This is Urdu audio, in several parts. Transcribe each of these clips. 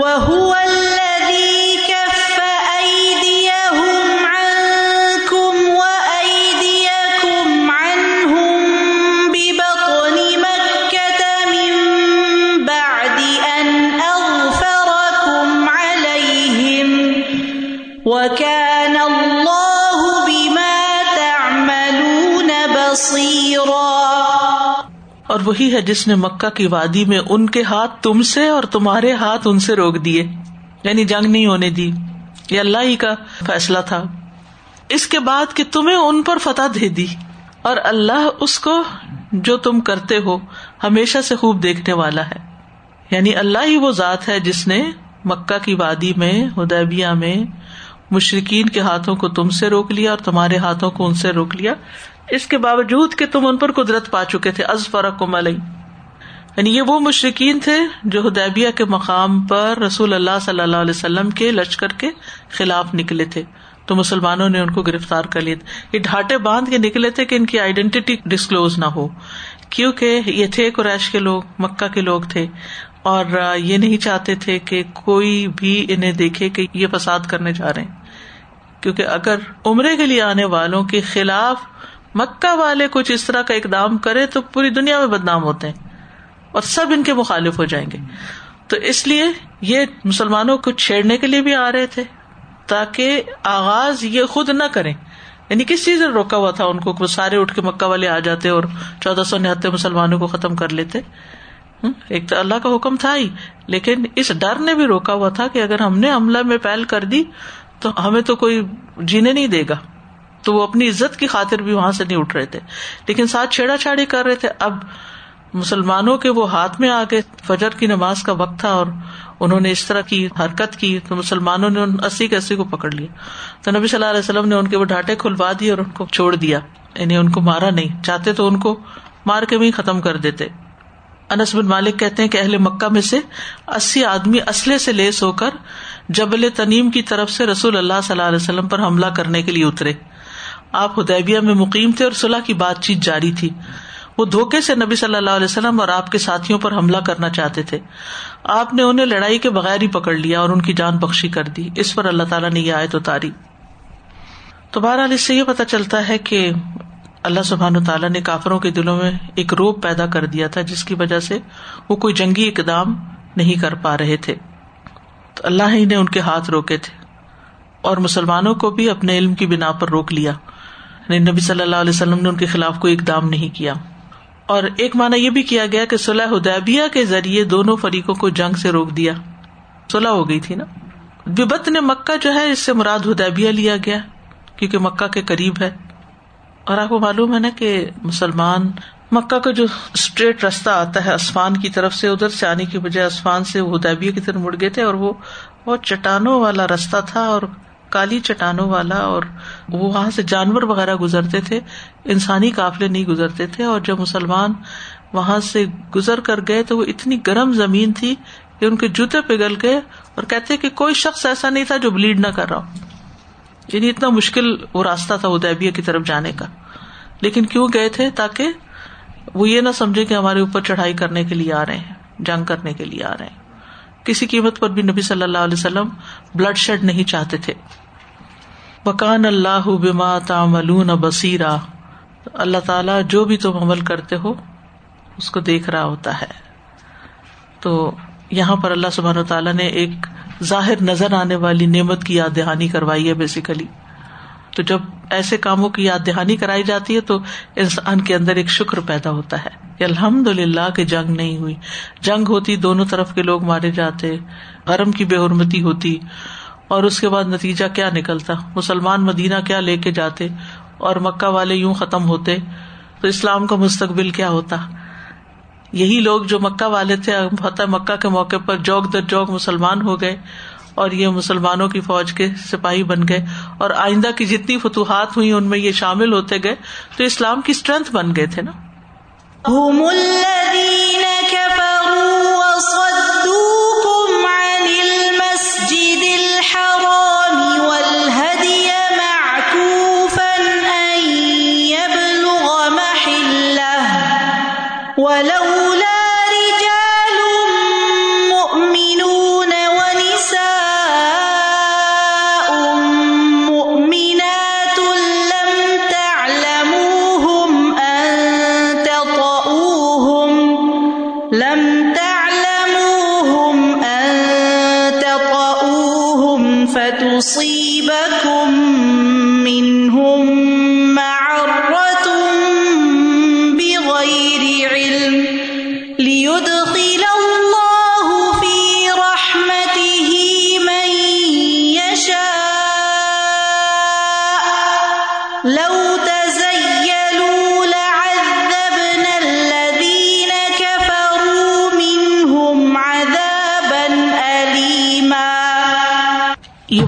وهو وہی ہے جس نے مکہ کی وادی میں ان کے ہاتھ تم سے اور تمہارے ہاتھ ان سے روک دیے یعنی جنگ نہیں ہونے دی، یہ اللہ ہی کا فیصلہ تھا۔ اس کے بعد کہ تمہیں ان پر فتح دے دی، اور اللہ اس کو جو تم کرتے ہو ہمیشہ سے خوب دیکھنے والا ہے۔ یعنی اللہ ہی وہ ذات ہے جس نے مکہ کی وادی میں ہدیبیہ میں مشرقین کے ہاتھوں کو تم سے روک لیا اور تمہارے ہاتھوں کو ان سے روک لیا۔ اس کے باوجود کہ تم ان پر قدرت پا چکے تھے از فرق ملئی یعنی یہ وہ مشرقین تھے جو ہدیبیہ کے مقام پر رسول اللہ صلی اللہ علیہ وسلم کے لشکر کے خلاف نکلے تھے۔ تو مسلمانوں نے ان کو گرفتار کر لیا۔ یہ ڈھاٹے باندھ کے نکلے تھے کہ ان کی آئیڈینٹی ڈسکلوز نہ ہو۔ کیونکہ یہ تھے قریش کے لوگ، مکہ کے لوگ تھے۔ اور یہ نہیں چاہتے تھے کہ کوئی بھی انہیں دیکھے کہ یہ فساد کرنے جا رہے ہیں۔ کیونکہ اگر عمرے کے لیے آنے والوں کے خلاف مکہ والے کچھ اس طرح کا اقدام کرے تو پوری دنیا میں بدنام ہوتے ہیں اور سب ان کے مخالف ہو جائیں گے۔ تو اس لیے یہ مسلمانوں کو چھیڑنے کے لیے بھی آ رہے تھے تاکہ آغاز یہ خود نہ کرے یعنی کس چیز نے روکا ہوا تھا ان کو سارے اٹھ کے مکہ والے آ جاتے اور چودہ سو نہتے مسلمانوں کو ختم کر لیتے؟ ایک تو اللہ کا حکم تھا ہی، لیکن اس ڈر نے بھی روکا ہوا تھا کہ اگر ہم نے عملہ میں پہل کر دی تو ہمیں تو کوئی جینے نہیں دے گا۔ تو وہ اپنی عزت کی خاطر بھی وہاں سے نہیں اٹھ رہے تھے۔ لیکن ساتھ چھیڑا چھاڑی کر رہے تھے۔ اب مسلمانوں کے وہ ہاتھ میں آ گئے۔ فجر کی نماز کا وقت تھا اور انہوں نے اس طرح کی حرکت کی تو مسلمانوں نے اسی کے اسی کو پکڑ لیا۔ تو نبی صلی اللہ علیہ وسلم نے ان کے وہ ڈانٹے کھلوا دیے اور ان کو چھوڑ دیا۔ یعنی ان کو مارا نہیں۔ چاہتے تو ان کو مار کے بھی ختم کر دیتے۔ انس بن مالک کہتے ہیں کہ اہل مکہ میں سے اسی آدمی اسلحے سے لیس ہو کر جبل تنیم کی طرف سے رسول اللہ صلی اللہ علیہ وسلم پر حملہ کرنے کے لیے اترے۔ آپ ہدیبیہ میں مقیم تھے اور صلاح کی بات چیت جاری تھی۔ وہ دھوکے سے نبی صلی اللہ علیہ وسلم اور آپ کے ساتھیوں پر حملہ کرنا چاہتے تھے۔ آپ نے انہیں لڑائی کے بغیر ہی پکڑ لیا اور ان کی جان بخشی کر دی۔ اس پر اللہ تعالیٰ نے یہ آئے تو تاری تو بہرحال اس سے یہ پتا چلتا ہے کہ اللہ سبحان تعالیٰ نے کافروں کے دلوں میں ایک روپ پیدا کر دیا تھا، جس کی وجہ سے وہ کوئی جنگی اقدام نہیں کر پا رہے تھے۔ تو اللہ ہی نے ان کے ہاتھ روکے تھے اور مسلمانوں کو بھی اپنے علم کی بنا پر روک لیا۔ یعنی نبی صلی اللہ علیہ وسلم نے ان کے خلاف کوئی اقدام نہیں کیا۔ اور ایک مانا یہ بھی کیا گیا کہ صلاح ادیبیہ کے ذریعے دونوں فریقوں کو جنگ سے روک دیا۔ صلاح ہو گئی تھی نا۔ ببت نے مکہ جو ہے، اس سے مراد ہدیبیہ لیا گیا، کیونکہ مکہ کے قریب ہے۔ اور آپ کو معلوم ہے نا کہ مسلمان مکہ کا جو اسٹریٹ راستہ آتا ہے آسمان کی طرف سے، ادھر سے آنے کی بجائے آسمان سے ہدیبیہ کی طرف مڑ گئے تھے اور وہ بہت چٹانوں والا راستہ تھا اور کالی چٹانوں والا اور وہ وہاں سے جانور وغیرہ گزرتے تھے، انسانی قافلے نہیں گزرتے تھے، اور جب مسلمان وہاں سے گزر کر گئے تو وہ اتنی گرم زمین تھی کہ ان کے جوتے پگل گئے اور کہتے کہ کوئی شخص ایسا نہیں تھا جو بلیڈ نہ کر رہا ہو۔ یعنی اتنا مشکل وہ راستہ تھا ادیبیہ کی طرف جانے کا۔ لیکن کیوں گئے تھے؟ تاکہ وہ یہ نہ سمجھے کہ ہمارے اوپر چڑھائی کرنے کے لیے آ رہے ہیں، جنگ کرنے کے لیے آ رہے ہیں۔ کسی قیمت پر بھی نبی صلی اللہ علیہ وسلم بلڈ شیڈ نہیں چاہتے تھے۔ بکان اللہ بما تعملون بصیرا اللہ تعالیٰ جو بھی تم عمل کرتے ہو، اس کو دیکھ رہا ہوتا ہے۔ تو یہاں پر اللہ سبحانہ تعالیٰ نے ایک ظاہر نظر آنے والی نعمت کی یاد دہانی کروائی ہے بیسیکلی تو جب ایسے کاموں کی یاد دہانی کرائی جاتی ہے تو انسان کے اندر ایک شکر پیدا ہوتا ہے کہ الحمد للہ کہ جنگ نہیں ہوئی۔ جنگ ہوتی، دونوں طرف کے لوگ مارے جاتے حرم کی بے حرمتی ہوتی، اور اس کے بعد نتیجہ کیا نکلتا؟ مسلمان مدینہ کیا لے کے جاتے اور مکہ والے یوں ختم ہوتے؟ تو اسلام کا مستقبل کیا ہوتا؟ یہی لوگ جو مکہ والے تھے فتح مکہ کے موقع پر جوک در جوک مسلمان ہو گئے۔ اور یہ مسلمانوں کی فوج کے سپاہی بن گئے اور آئندہ کی جتنی فتوحات ہوئی ان میں یہ شامل ہوتے گئے تو اسلام کی اسٹرینتھ بن گئے تھے نا۔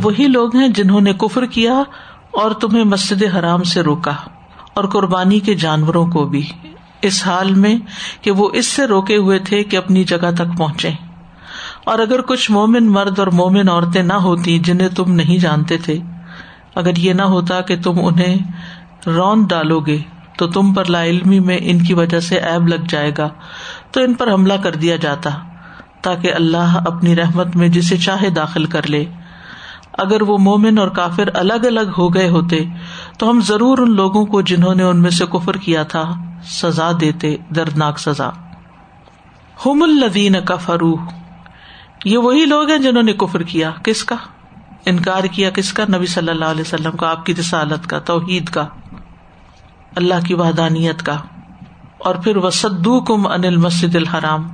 وہی لوگ ہیں جنہوں نے کفر کیا اور تمہیں مسجد حرام سے روکا اور قربانی کے جانوروں کو بھی۔ اس حال میں کہ وہ اس سے روکے ہوئے تھے کہ اپنی جگہ تک پہنچے۔ اور اگر کچھ مومن مرد اور مومن عورتیں نہ ہوتی جنہیں تم نہیں جانتے تھے، اگر یہ نہ ہوتا کہ تم انہیں رون ڈالو گے تو تم پر لا علمی میں ان کی وجہ سے ایب لگ جائے گا۔ تو ان پر حملہ کر دیا جاتا تاکہ اللہ اپنی رحمت میں جسے چاہے داخل کر لے۔ اگر وہ مومن اور کافر الگ الگ ہو گئے ہوتے، تو ہم ضرور ان لوگوں کو جنہوں نے ان میں سے کفر کیا تھا، سزا دیتے، دردناک سزا۔ ہم الدین کا فروح یہ وہی لوگ ہیں جنہوں نے کفر کیا۔ کس کا؟ انکار کیا کس کا؟ نبی صلی اللہ علیہ وسلم کا، آپ کی رسالت کا، توحید کا، اللہ کی وحدانیت کا۔ اور پھر وسدو کم انل مسجد الحرام،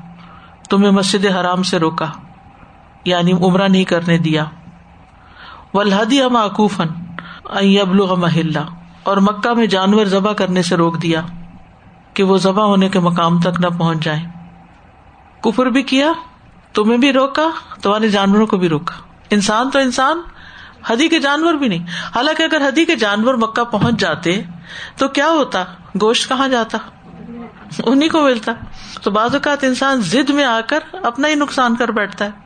تمہیں مسجد حرام سے روکا یعنی عمرہ نہیں کرنے دیا۔ ولہدی معقوفن ابلغ محلہ، اور مکہ میں جانور ذبح کرنے سے روک دیا کہ وہ ذبح ہونے کے مقام تک نہ پہنچ جائیں۔ کفر بھی کیا، تمہیں بھی روکا، تمہارے جانوروں کو بھی روکا۔ انسان تو انسان، ہدی کے جانور بھی نہیں۔ حالانکہ اگر ہدی کے جانور مکہ پہنچ جاتے تو کیا ہوتا؟ گوشت کہاں جاتا؟ انہیں کو ملتا۔ تو بعض اوقات انسان زد میں آ کر اپنا ہی نقصان کر بیٹھتا ہے۔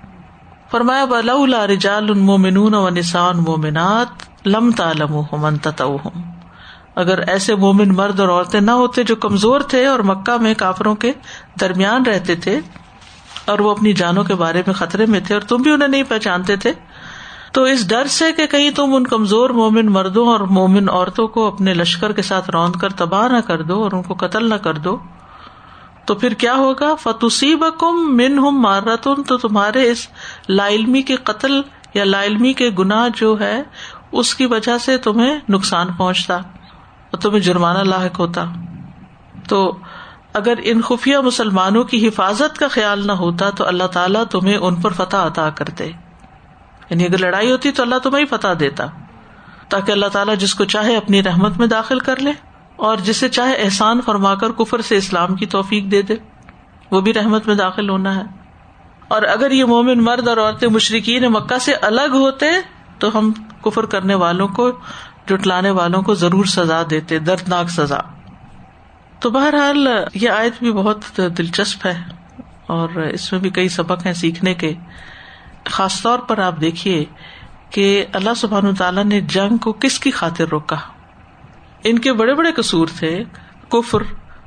فرمایا بلا رجال مومنون و نسان مومنات لم تعلم تتوہم اگر ایسے مومن مرد اور عورتیں نہ ہوتے جو کمزور تھے اور مکہ میں کافروں کے درمیان رہتے تھے اور وہ اپنی جانوں کے بارے میں خطرے میں تھے اور تم بھی انہیں نہیں پہچانتے تھے، تو اس ڈر سے کہ کہیں تم ان کمزور مومن مردوں اور مومن عورتوں کو اپنے لشکر کے ساتھ روند کر تباہ نہ کر دو اور ان کو قتل نہ کر دو۔ تو پھر کیا ہوگا؟ فتوسی بکم من ہم مارتن تو تمہارے اس لا علمی کے قتل یا لا علمی کے گناہ جو ہے، اس کی وجہ سے تمہیں نقصان پہنچتا اور تمہیں جرمانہ لاحق ہوتا۔ تو اگر ان خفیہ مسلمانوں کی حفاظت کا خیال نہ ہوتا، تو اللہ تعالیٰ تمہیں ان پر فتح عطا کرتے یعنی اگر لڑائی ہوتی تو اللہ تمہیں فتح دیتا، تاکہ اللہ تعالیٰ جس کو چاہے اپنی رحمت میں داخل کر لے۔ اور جسے چاہے احسان فرما کر کفر سے اسلام کی توفیق دے دے۔ وہ بھی رحمت میں داخل ہونا ہے۔ اور اگر یہ مومن مرد اور عورتیں مشرقین مکہ سے الگ ہوتے تو ہم کفر کرنے والوں کو جٹلانے والوں کو ضرور سزا دیتے، دردناک سزا۔ تو بہرحال یہ آیت بھی بہت دلچسپ ہے۔ اور اس میں بھی کئی سبق ہیں سیکھنے کے۔ خاص طور پر آپ دیکھیے کہ اللہ سبحان تعالیٰ نے جنگ کو کس کی خاطر روکا؟ ان کے بڑے بڑے قصور تھے، کفر،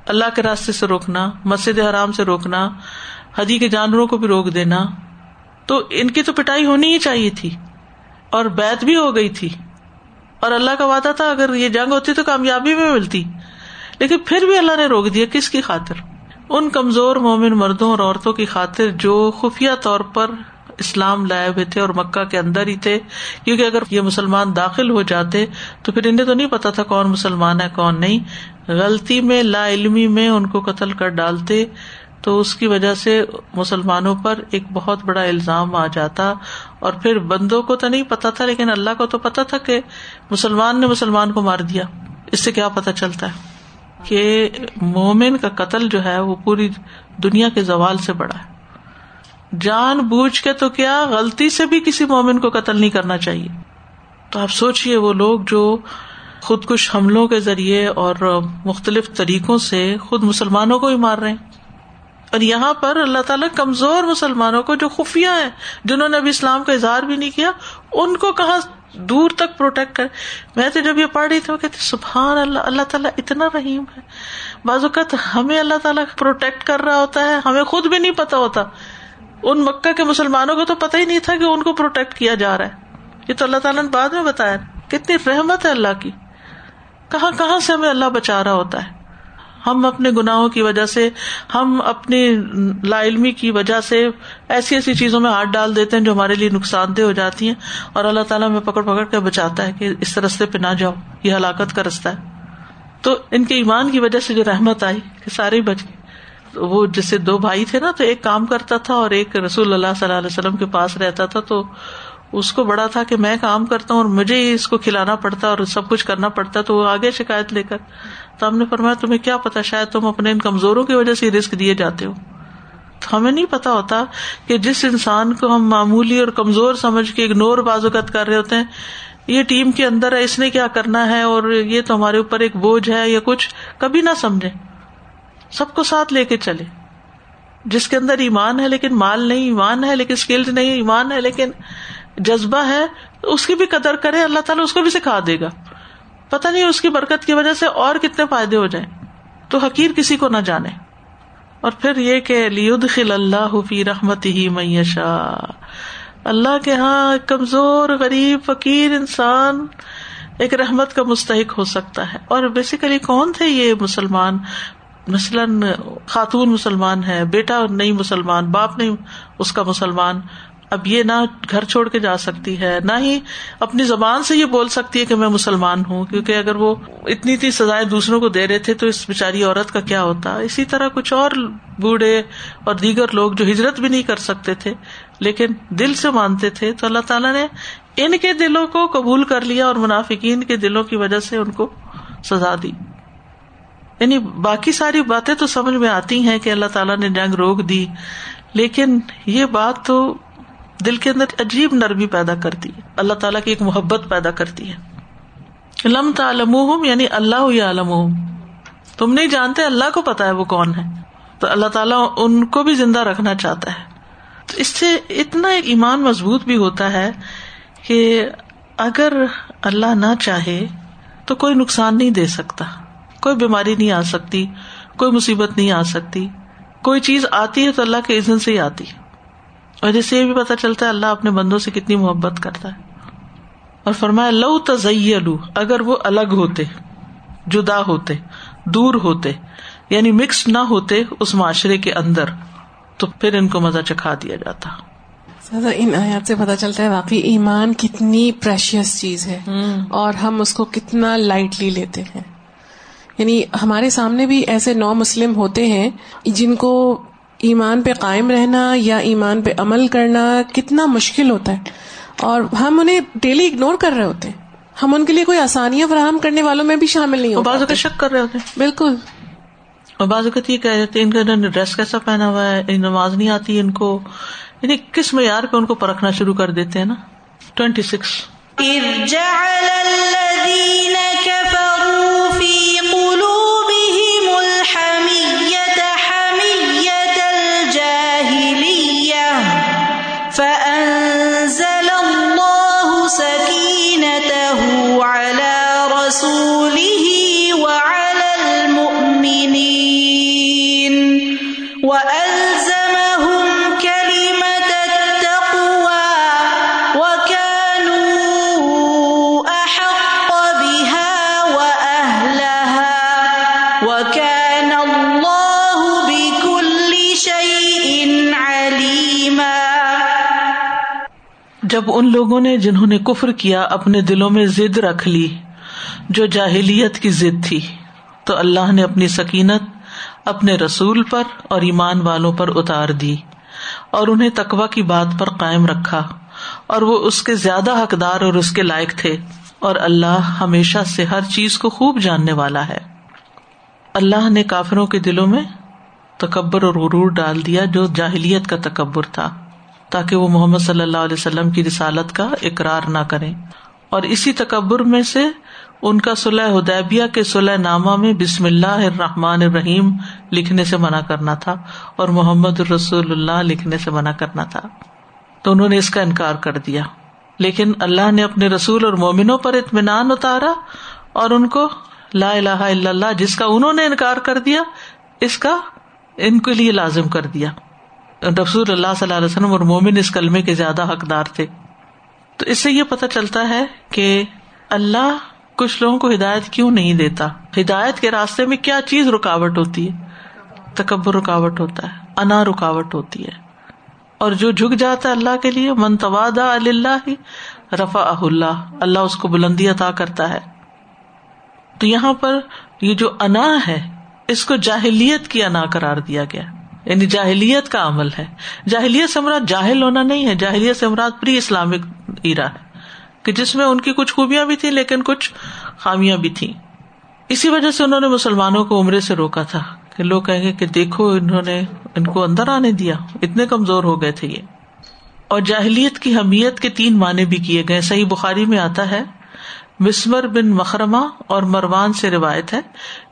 اللہ کے راستے سے روکنا، مسجد حرام سے روکنا، حدی کے جانوروں کو بھی روک دینا، تو ان کی تو پٹائی ہونی ہی چاہیے تھی، اور بیت بھی ہو گئی تھی۔ اور اللہ کا وعدہ تھا، اگر یہ جنگ ہوتی تو کامیابی میں ملتی۔ لیکن پھر بھی اللہ نے روک دیا، کس کی خاطر؟ ان کمزور مومن مردوں اور عورتوں کی خاطر جو خفیہ طور پر اسلام لائے ہوئے تھے اور مکہ کے اندر ہی تھے، کیونکہ اگر یہ مسلمان داخل ہو جاتے تو پھر انہیں تو نہیں پتا تھا کون مسلمان ہے، کون نہیں۔ غلطی میں، لا علمی میں ان کو قتل کر ڈالتے تو اس کی وجہ سے مسلمانوں پر ایک بہت بڑا الزام آ جاتا۔ اور پھر بندوں کو تو نہیں پتا تھا، لیکن اللہ کو تو پتا تھا کہ مسلمان نے مسلمان کو مار دیا۔ اس سے کیا پتا چلتا ہے؟ کہ مومن کا قتل جو ہے وہ پوری دنیا کے زوال سے بڑا ہے۔ جان بوجھ کے تو کیا غلطی سے بھی کسی مومن کو قتل نہیں کرنا چاہیے؟ تو آپ سوچیے وہ لوگ جو خود کش حملوں کے ذریعے اور مختلف طریقوں سے خود مسلمانوں کو ہی مار رہے ہیں۔ اور یہاں پر اللہ تعالیٰ کمزور مسلمانوں کو جو خفیہ ہیں، جنہوں نے ابھی اسلام کا اظہار بھی نہیں کیا، ان کو کہاں دور تک پروٹیکٹ کر میں تو جب یہ پڑھ رہی تھی، وہ کہتے، سبحان اللہ اللہ تعالیٰ اتنا رحیم ہے۔ بعض اوقات ہمیں اللہ تعالیٰ پروٹیکٹ کر رہا ہوتا ہے، ہمیں خود بھی نہیں پتا ہوتا۔ ان مکہ کے مسلمانوں کو تو پتا ہی نہیں تھا کہ ان کو پروٹیکٹ کیا جا رہا ہے۔ یہ تو اللہ تعالیٰ نے بعد میں بتایا کتنی رحمت ہے اللہ کی۔ کہاں کہاں سے ہمیں اللہ بچا رہا ہوتا ہے؟ ہم اپنے گناہوں کی وجہ سے، ہم اپنی لا علمی کی وجہ سے ایسی ایسی چیزوں میں ہاتھ ڈال دیتے ہیں جو ہمارے لیے نقصان دہ ہو جاتی ہیں۔ اور اللہ تعالیٰ میں پکڑ پکڑ کے بچاتا ہے کہ اس رستے پہ نہ جاؤ۔ یہ ہلاکت کا رستہ ہے۔ تو ان کے ایمان کی وجہ سے جو رحمت آئی کہ سارے بچ گئے۔ وہ جیسے دو بھائی تھے نا، تو ایک کام کرتا تھا اور ایک رسول اللہ صلی اللہ علیہ وسلم کے پاس رہتا تھا، تو اس کو بڑا تھا کہ میں کام کرتا ہوں اور مجھے ہی اس کو کھلانا پڑتا اور سب کچھ کرنا پڑتا، تو وہ آگے شکایت لے کر، تو ہم نے فرمایا، تمہیں کیا پتا، شاید تم اپنے ان کمزوروں کی وجہ سے رسک دیے جاتے ہو۔ تو ہمیں نہیں پتا ہوتا کہ جس انسان کو ہم معمولی اور کمزور سمجھ کے اگنور بازوقت کر رہے ہوتے ہیں، یہ ٹیم کے اندر ہے، اس نے کیا کرنا ہے اور یہ تو ہمارے اوپر ایک بوجھ ہے یا کچھ، کبھی نہ سمجھے سب کو ساتھ لے کے چلے۔ جس کے اندر ایمان ہے لیکن مال نہیں، ایمان ہے لیکن اسکلز نہیں، ایمان ہے لیکن جذبہ ہے، اس کی بھی قدر کرے، اللہ تعالیٰ اس کو بھی سکھا دے گا۔ پتا نہیں اس کی برکت کی وجہ سے اور کتنے فائدے ہو جائیں۔ تو حقیر کسی کو نہ جانے۔ اور پھر یہ کہ لیود خل اللہ فی رحمت ہی میشا اللہ کے یہاں کمزور، غریب، فقیر انسان ایک رحمت کا مستحق ہو سکتا ہے۔ اور بیسیکلی کون تھے یہ مسلمان؟ مثلاً خاتون مسلمان ہے، بیٹا نہیں مسلمان، باپ نہیں اس کا مسلمان، اب یہ نہ گھر چھوڑ کے جا سکتی ہے، نہ ہی اپنی زبان سے یہ بول سکتی ہے کہ میں مسلمان ہوں، کیونکہ اگر وہ اتنی اتنی سزائیں دوسروں کو دے رہے تھے تو اس بےچاری عورت کا کیا ہوتا؟ اسی طرح کچھ اور بوڑھے اور دیگر لوگ جو ہجرت بھی نہیں کر سکتے تھے، لیکن دل سے مانتے تھے، تو اللہ تعالیٰ نے ان کے دلوں کو قبول کر لیا اور منافقین کے دلوں کی وجہ سے ان کو سزا دی۔ یعنی باقی ساری باتیں تو سمجھ میں آتی ہیں کہ اللہ تعالیٰ نے جنگ روک دی، لیکن یہ بات تو دل کے اندر عجیب نرمی پیدا کرتی ہے۔ اللہ تعالیٰ کی ایک محبت پیدا کرتی ہے۔ لم تعلم یعنی اللہ عالم تم نہیں جانتے اللہ کو پتا ہے وہ کون ہے۔ تو اللہ تعالیٰ ان کو بھی زندہ رکھنا چاہتا ہے۔ تو اس سے اتنا ایک ایمان مضبوط بھی ہوتا ہے کہ اگر اللہ نہ چاہے تو کوئی نقصان نہیں دے سکتا۔ کوئی بیماری نہیں آ سکتی کوئی مصیبت نہیں آ سکتی۔ کوئی چیز آتی ہے تو اللہ کے عزن سے ہی آتی ہے۔ اور جسے یہ بھی پتا چلتا ہے اللہ اپنے بندوں سے کتنی محبت کرتا ہے۔ اور فرمایا لو تزئی اگر وہ الگ ہوتے جدا ہوتے دور ہوتے یعنی مکس نہ ہوتے اس معاشرے کے اندر تو پھر ان کو مزہ چکھا دیا جاتا۔ ان آیات سے پتا چلتا ہے واقعی ایمان کتنی پریشیس چیز ہے۔ اور ہم اس کو کتنا لائٹلی لیتے ہیں۔ یعنی ہمارے سامنے بھی ایسے نو مسلم ہوتے ہیں جن کو ایمان پہ قائم رہنا یا ایمان پہ عمل کرنا کتنا مشکل ہوتا ہے اور ہم انہیں ڈیلی اگنور کر رہے ہوتے ہیں۔ ہم ان کے لیے کوئی آسانیاں فراہم کرنے والوں میں بھی شامل نہیں ہو بعض شک کر رہے ہوتے بالکل۔ اور بعض اوقات یہ کہہ رہے ان کا ڈریس کیسا پہنا ہوا ہے نماز نہیں آتی ان کو۔ یعنی کس معیار پہ ان کو پرکھنا شروع کر دیتے ہیں نا؟ ٹوینٹی سکس جب ان لوگوں نے جنہوں نے کفر کیا اپنے دلوں میں ضد رکھ لی، جو جاہلیت کی ضد تھی، تو اللہ نے اپنی سکینت اپنے رسول پر اور ایمان والوں پر اتار دی اور انہیں تقوا کی بات پر قائم رکھا اور وہ اس کے زیادہ حقدار اور اس کے لائق تھے اور اللہ ہمیشہ سے ہر چیز کو خوب جاننے والا ہے۔ اللہ نے کافروں کے دلوں میں تکبر اور غرور ڈال دیا جو جاہلیت کا تکبر تھا۔ تاکہ وہ محمد صلی اللہ علیہ وسلم کی رسالت کا اقرار نہ کرے اور اسی تکبر میں سے ان کا صلح ہدیبیہ کے صلح نامہ میں بسم اللہ الرحمٰن الرحیم لکھنے سے منع کرنا تھا اور محمد الرسول اللہ لکھنے سے منع کرنا تھا۔ تو انہوں نے اس کا انکار کر دیا۔ لیکن اللہ نے اپنے رسول اور مومنوں پر اطمینان اتارا اور ان کو لا الہ الا اللہ جس کا انہوں نے انکار کر دیا، اس کا ان کے لیے لازم کر دیا۔ رسول اللہ صلی اللہ علیہ وسلم اور مومن اس کلمے کے زیادہ حقدار تھے۔ تو اس سے یہ پتا چلتا ہے کہ اللہ کچھ لوگوں کو ہدایت کیوں نہیں دیتا؟ ہدایت کے راستے میں کیا چیز رکاوٹ ہوتی ہے؟ تکبر رکاوٹ ہوتا ہے، انا رکاوٹ ہوتی ہے۔ اور جو جھک جاتا ہے اللہ کے لیے منتواد اللہ رفا اللہ۔ اللہ اس کو بلندی عطا کرتا ہے۔ تو یہاں پر یہ جو انا ہے، اس کو جاہلیت کی انا قرار دیا گیا۔ یعنی جاہلیت کا عمل ہے۔ جاہلیت سے مراد جاہل ہونا نہیں ہے، جاہلیت سے مراد پری اسلامک ایرا ہے۔ کہ جس میں ان کی کچھ خوبیاں بھی تھی لیکن کچھ خامیاں بھی تھی اسی وجہ سے انہوں نے مسلمانوں کو عمرے سے روکا تھا کہ لوگ کہیں گے کہ دیکھو انہوں نے ان کو اندر آنے دیا۔ اتنے کمزور ہو گئے تھے یہ۔ اور جاہلیت کی حمیت کے تین معنی بھی کیے گئے صحیح بخاری میں آتا ہے مسمر بن مکرما اور مروان سے روایت ہے۔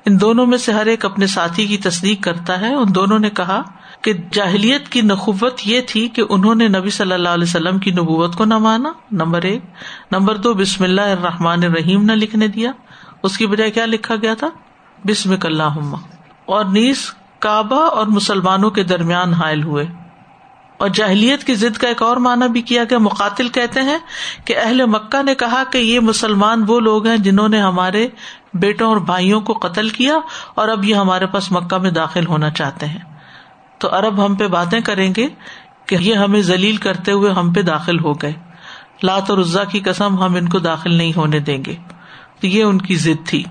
ان دونوں میں سے ہر ایک اپنے ساتھی کی تصدیق کرتا ہے۔ ان دونوں نے کہا کہ جاہلیت کی نخوت یہ تھی کہ انہوں نے نبی صلی اللہ علیہ وسلم کی نبوت کو نہ مانا۔ نمبر ایک۔ نمبر دو، بسم اللہ الرحمٰن الرحیم نہ لکھنے دیا۔ اس کی بجائے کیا لکھا گیا تھا؟ بسم اللہ اور نیز کعبہ اور مسلمانوں کے درمیان حائل ہوئے۔ اور جہلیت کی ضد کا ایک اور معنی بھی کیا گیا۔ مقاتل کہتے ہیں کہ اہل مکہ نے کہا کہ یہ مسلمان وہ لوگ ہیں جنہوں نے ہمارے بیٹوں اور بھائیوں کو قتل کیا اور اب یہ ہمارے پاس مکہ میں داخل ہونا چاہتے ہیں۔ تو ارب ہم پہ باتیں کریں گے کہ یہ ہمیں ذلیل کرتے ہوئے ہم پہ داخل ہو گئے۔ لات اور عزا کی قسم ہم ان کو داخل نہیں ہونے دیں گے۔ تو یہ ان کی ضد تھی۔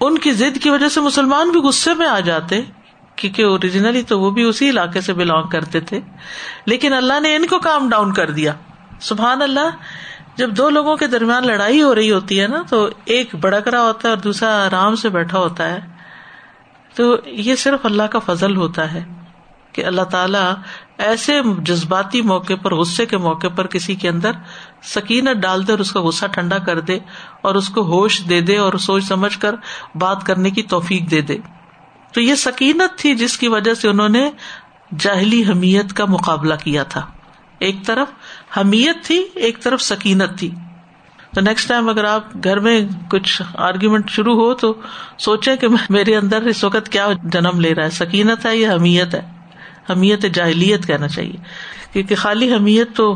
ان کی ضد کی وجہ سے مسلمان بھی غصے میں آ جاتے۔ کیونکہ اوریجنلی تو وہ بھی اسی علاقے سے بلونگ کرتے تھے۔ لیکن اللہ نے ان کو کام ڈاؤن کر دیا۔ سبحان اللہ، جب دو لوگوں کے درمیان لڑائی ہو رہی ہوتی ہے نا، تو ایک بڑک رہا ہوتا ہے اور دوسرا آرام سے بیٹھا ہوتا ہے۔ تو یہ صرف اللہ کا فضل ہوتا ہے کہ اللہ تعالیٰ ایسے جذباتی موقع پر، غصے کے موقع پر کسی کے اندر سکینت ڈال دے اور اس کا غصہ ٹھنڈا کر دے اور اس کو ہوش دے دے اور سوچ سمجھ کر بات کرنے کی توفیق دے دے۔ تو یہ سکینت تھی جس کی وجہ سے انہوں نے جاہلی حمیت کا مقابلہ کیا تھا۔ ایک طرف حمیت تھی، ایک طرف سکینت تھی۔ تو نیکسٹ ٹائم اگر آپ گھر میں کچھ آرگیومنٹ شروع ہو تو سوچے کہ میرے اندر اس وقت کیا جنم لے رہا ہے۔ سکینت ہے یا حمیت ہے؟ حمیت جاہلیت کہنا چاہیے۔ کیونکہ خالی حمیت تو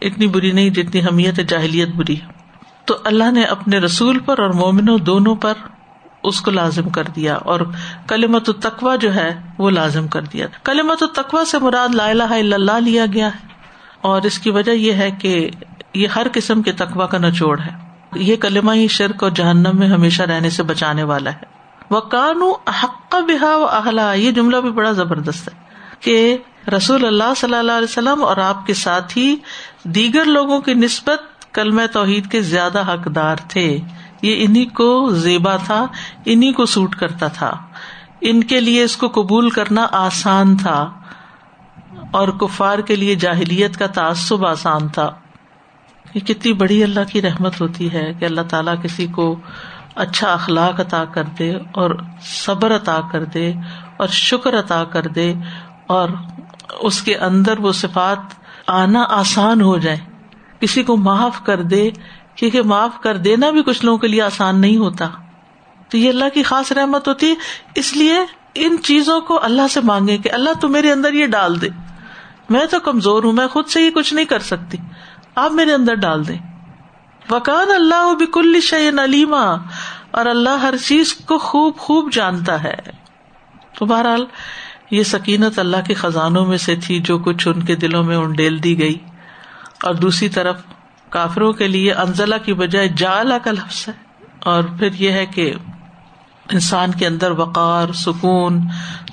اتنی بری نہیں جتنی حمیت جاہلیت بری۔ تو اللہ نے اپنے رسول پر اور مومنوں دونوں پر اس کو لازم کر دیا اور کلیمت التقوا جو ہے وہ لازم کر دیا۔ کلیمت التقوا سے مراد لا الہ الا اللہ لیا گیا ہے اور اس کی وجہ یہ ہے کہ یہ ہر قسم کے تقوا کا نچوڑ ہے۔ یہ کلمہ ہی شرک اور جہنم میں ہمیشہ رہنے سے بچانے والا ہے۔ وہ کانو حق بحا و اہلا، یہ جملہ بھی بڑا زبردست ہے کہ رسول اللہ صلی اللہ علیہ وسلم اور آپ کے ساتھ ہی دیگر لوگوں کی نسبت کلم توحید کے زیادہ حقدار تھے۔ یہ انہیں کو زیبا تھا انہیں کو سوٹ کرتا تھا۔ ان کے لیے اس کو قبول کرنا آسان تھا اور کفار کے لیے جاہلیت کا تعصب آسان تھا۔ یہ کتنی بڑی اللہ کی رحمت ہوتی ہے کہ اللہ تعالیٰ کسی کو اچھا اخلاق عطا کر دے اور صبر عطا کر دے اور شکر عطا کر دے اور اس کے اندر وہ صفات آنا آسان ہو جائے کسی کو معاف کر دے کیونکہ معاف کر دینا بھی کچھ لوگوں کے لیے آسان نہیں ہوتا۔ تو یہ اللہ کی خاص رحمت ہوتی ہے۔ اس لیے ان چیزوں کو اللہ سے مانگے کہ اللہ تو میرے اندر یہ ڈال دے۔ میں تو کمزور ہوں، میں خود سے ہی کچھ نہیں کر سکتی۔ آپ میرے اندر ڈال دیں۔ وکان اللہ بکل شعین علیما، اور اللہ ہر چیز کو خوب خوب جانتا ہے۔ تو بہرحال یہ سکینت اللہ کے خزانوں میں سے تھی جو کچھ ان کے دلوں میں انڈیل دی گئی۔ اور دوسری طرف کافروں کے لیے انزلہ کی بجائے جالا کا لفظ ہے۔ اور پھر یہ ہے کہ انسان کے اندر وقار، سکون،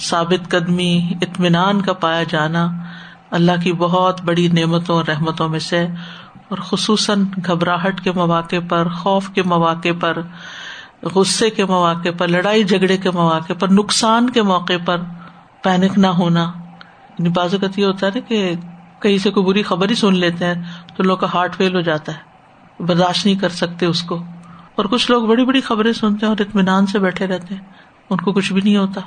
ثابت قدمی، اطمینان کا پایا جانا اللہ کی بہت بڑی نعمتوں اور رحمتوں میں سے اور خصوصاً گھبراہٹ کے مواقع پر، خوف کے مواقع پر، غصے کے مواقع پر، لڑائی جھگڑے کے مواقع پر، نقصان کے موقع پر پینک نہ ہونا۔ یعنی بازوقت یہ ہوتا ہے نا کہ کہیں سے کوئی بری خبر ہی سن لیتے ہیں تو لوگ کا ہارٹ فیل ہو جاتا ہے، برداشت نہیں کر سکتے اس کو۔ اور کچھ لوگ بڑی بڑی خبریں سنتے ہیں اور اطمینان سے بیٹھے رہتے ہیں، ان کو کچھ بھی نہیں ہوتا۔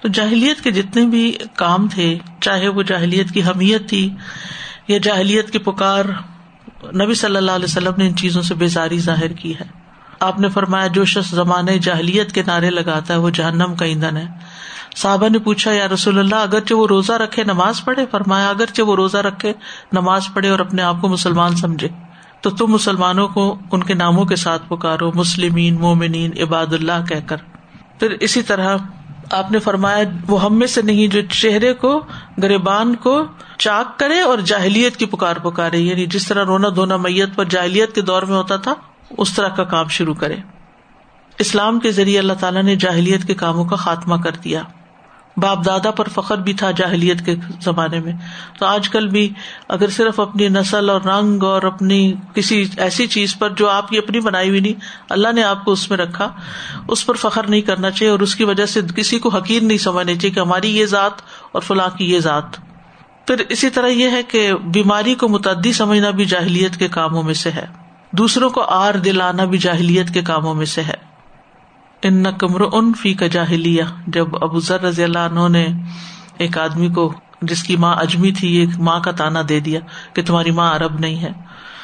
تو جاہلیت کے جتنے بھی کام تھے، چاہے وہ جاہلیت کی حمیت تھی یا جاہلیت کی پکار، نبی صلی اللہ علیہ وسلم نے ان چیزوں سے بیزاری ظاہر کی ہے۔ آپ نے فرمایا، جو شخص زمانے جاہلیت کے نعرے لگاتا ہے، وہ جہنم کا ایندھن ہے۔ صحابہ نے پوچھا، یا رسول اللہ، اگرچہ وہ روزہ رکھے نماز پڑھے؟ فرمایا، اگرچہ وہ روزہ رکھے، نماز پڑھے اور اپنے آپ کو مسلمان سمجھے، تو تم مسلمانوں کو ان کے ناموں کے ساتھ پکارو، مسلمین، مومنین، عباد اللہ کہہ کر. پھر اسی طرح آپ نے فرمایا، وہ ہم میں سے نہیں جو چہرے کو، گریبان کو چاک کرے اور جاہلیت کی پکار پکارے. یعنی جس طرح رونا دھونا میت پر جاہلیت کے دور میں ہوتا تھا، اس طرح کا کام شروع کرے۔ اسلام کے ذریعے اللہ تعالیٰ نے جاہلیت کے کاموں کا خاتمہ کر دیا۔ باپ دادا پر فخر بھی تھا جاہلیت کے زمانے میں۔ تو آج کل بھی اگر صرف اپنی نسل اور رنگ اور اپنی کسی ایسی چیز پر جو آپ کی اپنی بنائی ہوئی نہیں، اللہ نے آپ کو اس میں رکھا، اس پر فخر نہیں کرنا چاہیے اور اس کی وجہ سے کسی کو حقیر نہیں سمجھنا چاہیے کہ ہماری یہ ذات اور فلاں کی یہ ذات۔ پھر اسی طرح یہ ہے کہ بیماری کو متعدی سمجھنا بھی جاہلیت کے کاموں میں سے ہے۔ دوسروں کو آر دلانا بھی جاہلیت کے کاموں میں سے ہے۔ ان کمر ان فی کا جاہلیہ۔ جب ابو ذر رضی اللہ عنہ نے ایک آدمی کو، جس کی ماں اجمی تھی یہ ماں کا تانا دے دیا کہ تمہاری ماں عرب نہیں ہے۔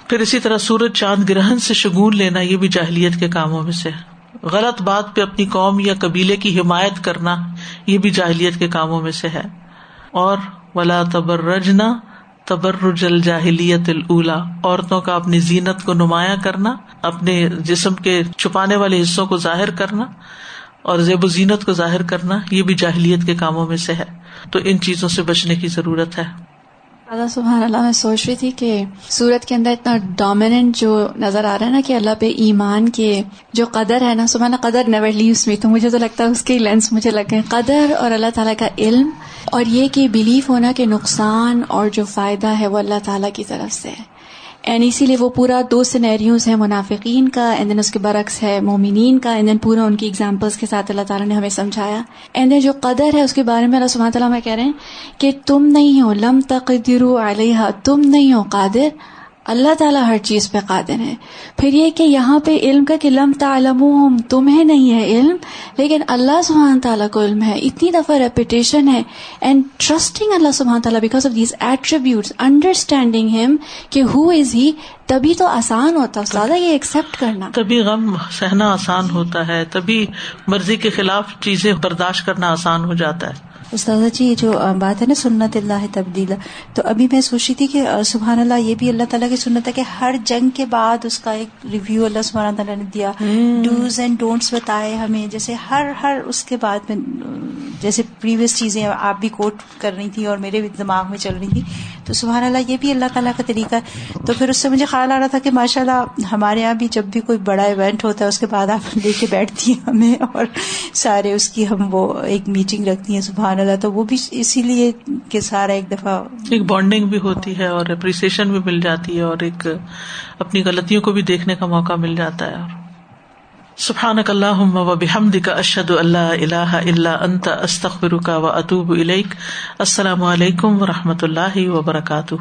پھر اسی طرح سورج چاند گرہن سے شگون لینا، یہ بھی جاہلیت کے کاموں میں سے ہے۔ غلط بات پہ اپنی قوم یا قبیلے کی حمایت کرنا، یہ بھی جاہلیت کے کاموں میں سے ہے۔ اور ولا تبر رجنا تبرج الجاہلیت الا عورتوں کا اپنی زینت کو نمایاں کرنا، اپنے جسم کے چھپانے والے حصوں کو ظاہر کرنا اور زیب و زینت کو ظاہر کرنا، یہ بھی جاہلیت کے کاموں میں سے ہے۔ تو ان چیزوں سے بچنے کی ضرورت ہے۔ اللہ سبحان اللہ میں سوچ رہی تھی کہ سورت کے اندر اتنا ڈومیننٹ جو نظر آ رہا ہے نا کہ اللہ پہ ایمان کے جو قدر ہے نا، سبحانہ قدر نیور لیوس میں تو مجھے تو لگتا ہے اس کے لینس مجھے لگے قدر اور اللہ تعالیٰ کا علم اور یہ کہ بلیف ہونا کہ نقصان اور جو فائدہ ہے وہ اللہ تعالیٰ کی طرف سے ہے۔ اینڈ اسی لیے وہ پورا دو سینیریوز ہے منافقین کا اینڈ دین اس کے برعکس ہے مومنین کا اینڈ دین پورا ان کی ایگزامپلس کے ساتھ اللہ تعالیٰ نے ہمیں سمجھایا. اینڈ دین جو قدر ہے اس کے بارے میں اللہ سبحانہ تعالیٰ میں کہہ رہے ہیں کہ تم نہیں ہو، لم تقدرو علیہ تم نہیں ہو قادر. اللہ تعالیٰ ہر چیز پہ قادر ہے۔ پھر یہ کہ یہاں پہ علم کا کہ لم تعلم تمہیں نہیں ہے علم، لیکن اللہ سبحانہ تعالیٰ کو علم ہے۔ اتنی دفعہ ریپیٹیشن ہے۔ اینڈ ٹرسٹنگ اللہ سبحانہ تعالیٰ because of these attribute understanding ہم کہ ہو از ہی تبھی تو آسان ہوتا، زیادہ یہ ایکسپٹ کرنا۔ تبھی غم سہنا آسان ہوتا ہے، تبھی مرضی کے خلاف چیزیں برداشت کرنا آسان ہو جاتا ہے۔ استاذہ جی یہ جو بات ہے نا سنت اللہ تبدیل تو ابھی میں سوچ رہی تھی کہ سبحان اللہ یہ بھی اللہ تعالیٰ کی سنت ہے کہ ہر جنگ کے بعد اس کا ایک ریویو اللہ سبحانہ تعالیٰ نے دیا۔ ڈوز اینڈ ڈونٹس بتائے ہمیں جیسے ہر ہر اس کے بعد میں جیسے پریویس چیزیں آپ بھی کوٹ کر رہی تھی اور میرے بھی دماغ میں چل رہی تھی تو سبحان اللہ، یہ بھی اللہ تعالیٰ کا طریقہ ہے۔ تو پھر اس سے مجھے خیال آ رہا تھا کہ ماشاء اللہ ہمارے یہاں بھی جب بھی کوئی بڑا ایونٹ ہوتا ہے، اس کے بعد آپ لے کے بیٹھتی ہیں ہمیں اور سارے اس کی ہم وہ ایک میٹنگ رکھتی ہیں، سبحان اللہ۔ تو وہ بھی اسی لیے کہ سارا ایک دفعہ ایک بانڈنگ بھی ہوتی ہے اور اپریسیشن بھی مل جاتی ہے اور ایک اپنی غلطیوں کو بھی دیکھنے کا موقع مل جاتا ہے۔ سبحان اللہ و بحمد کا اشد اللہ اللہ اللہ انت استخر کا و اطوب السلام علیکم و رحمۃ اللہ وبرکاتہ۔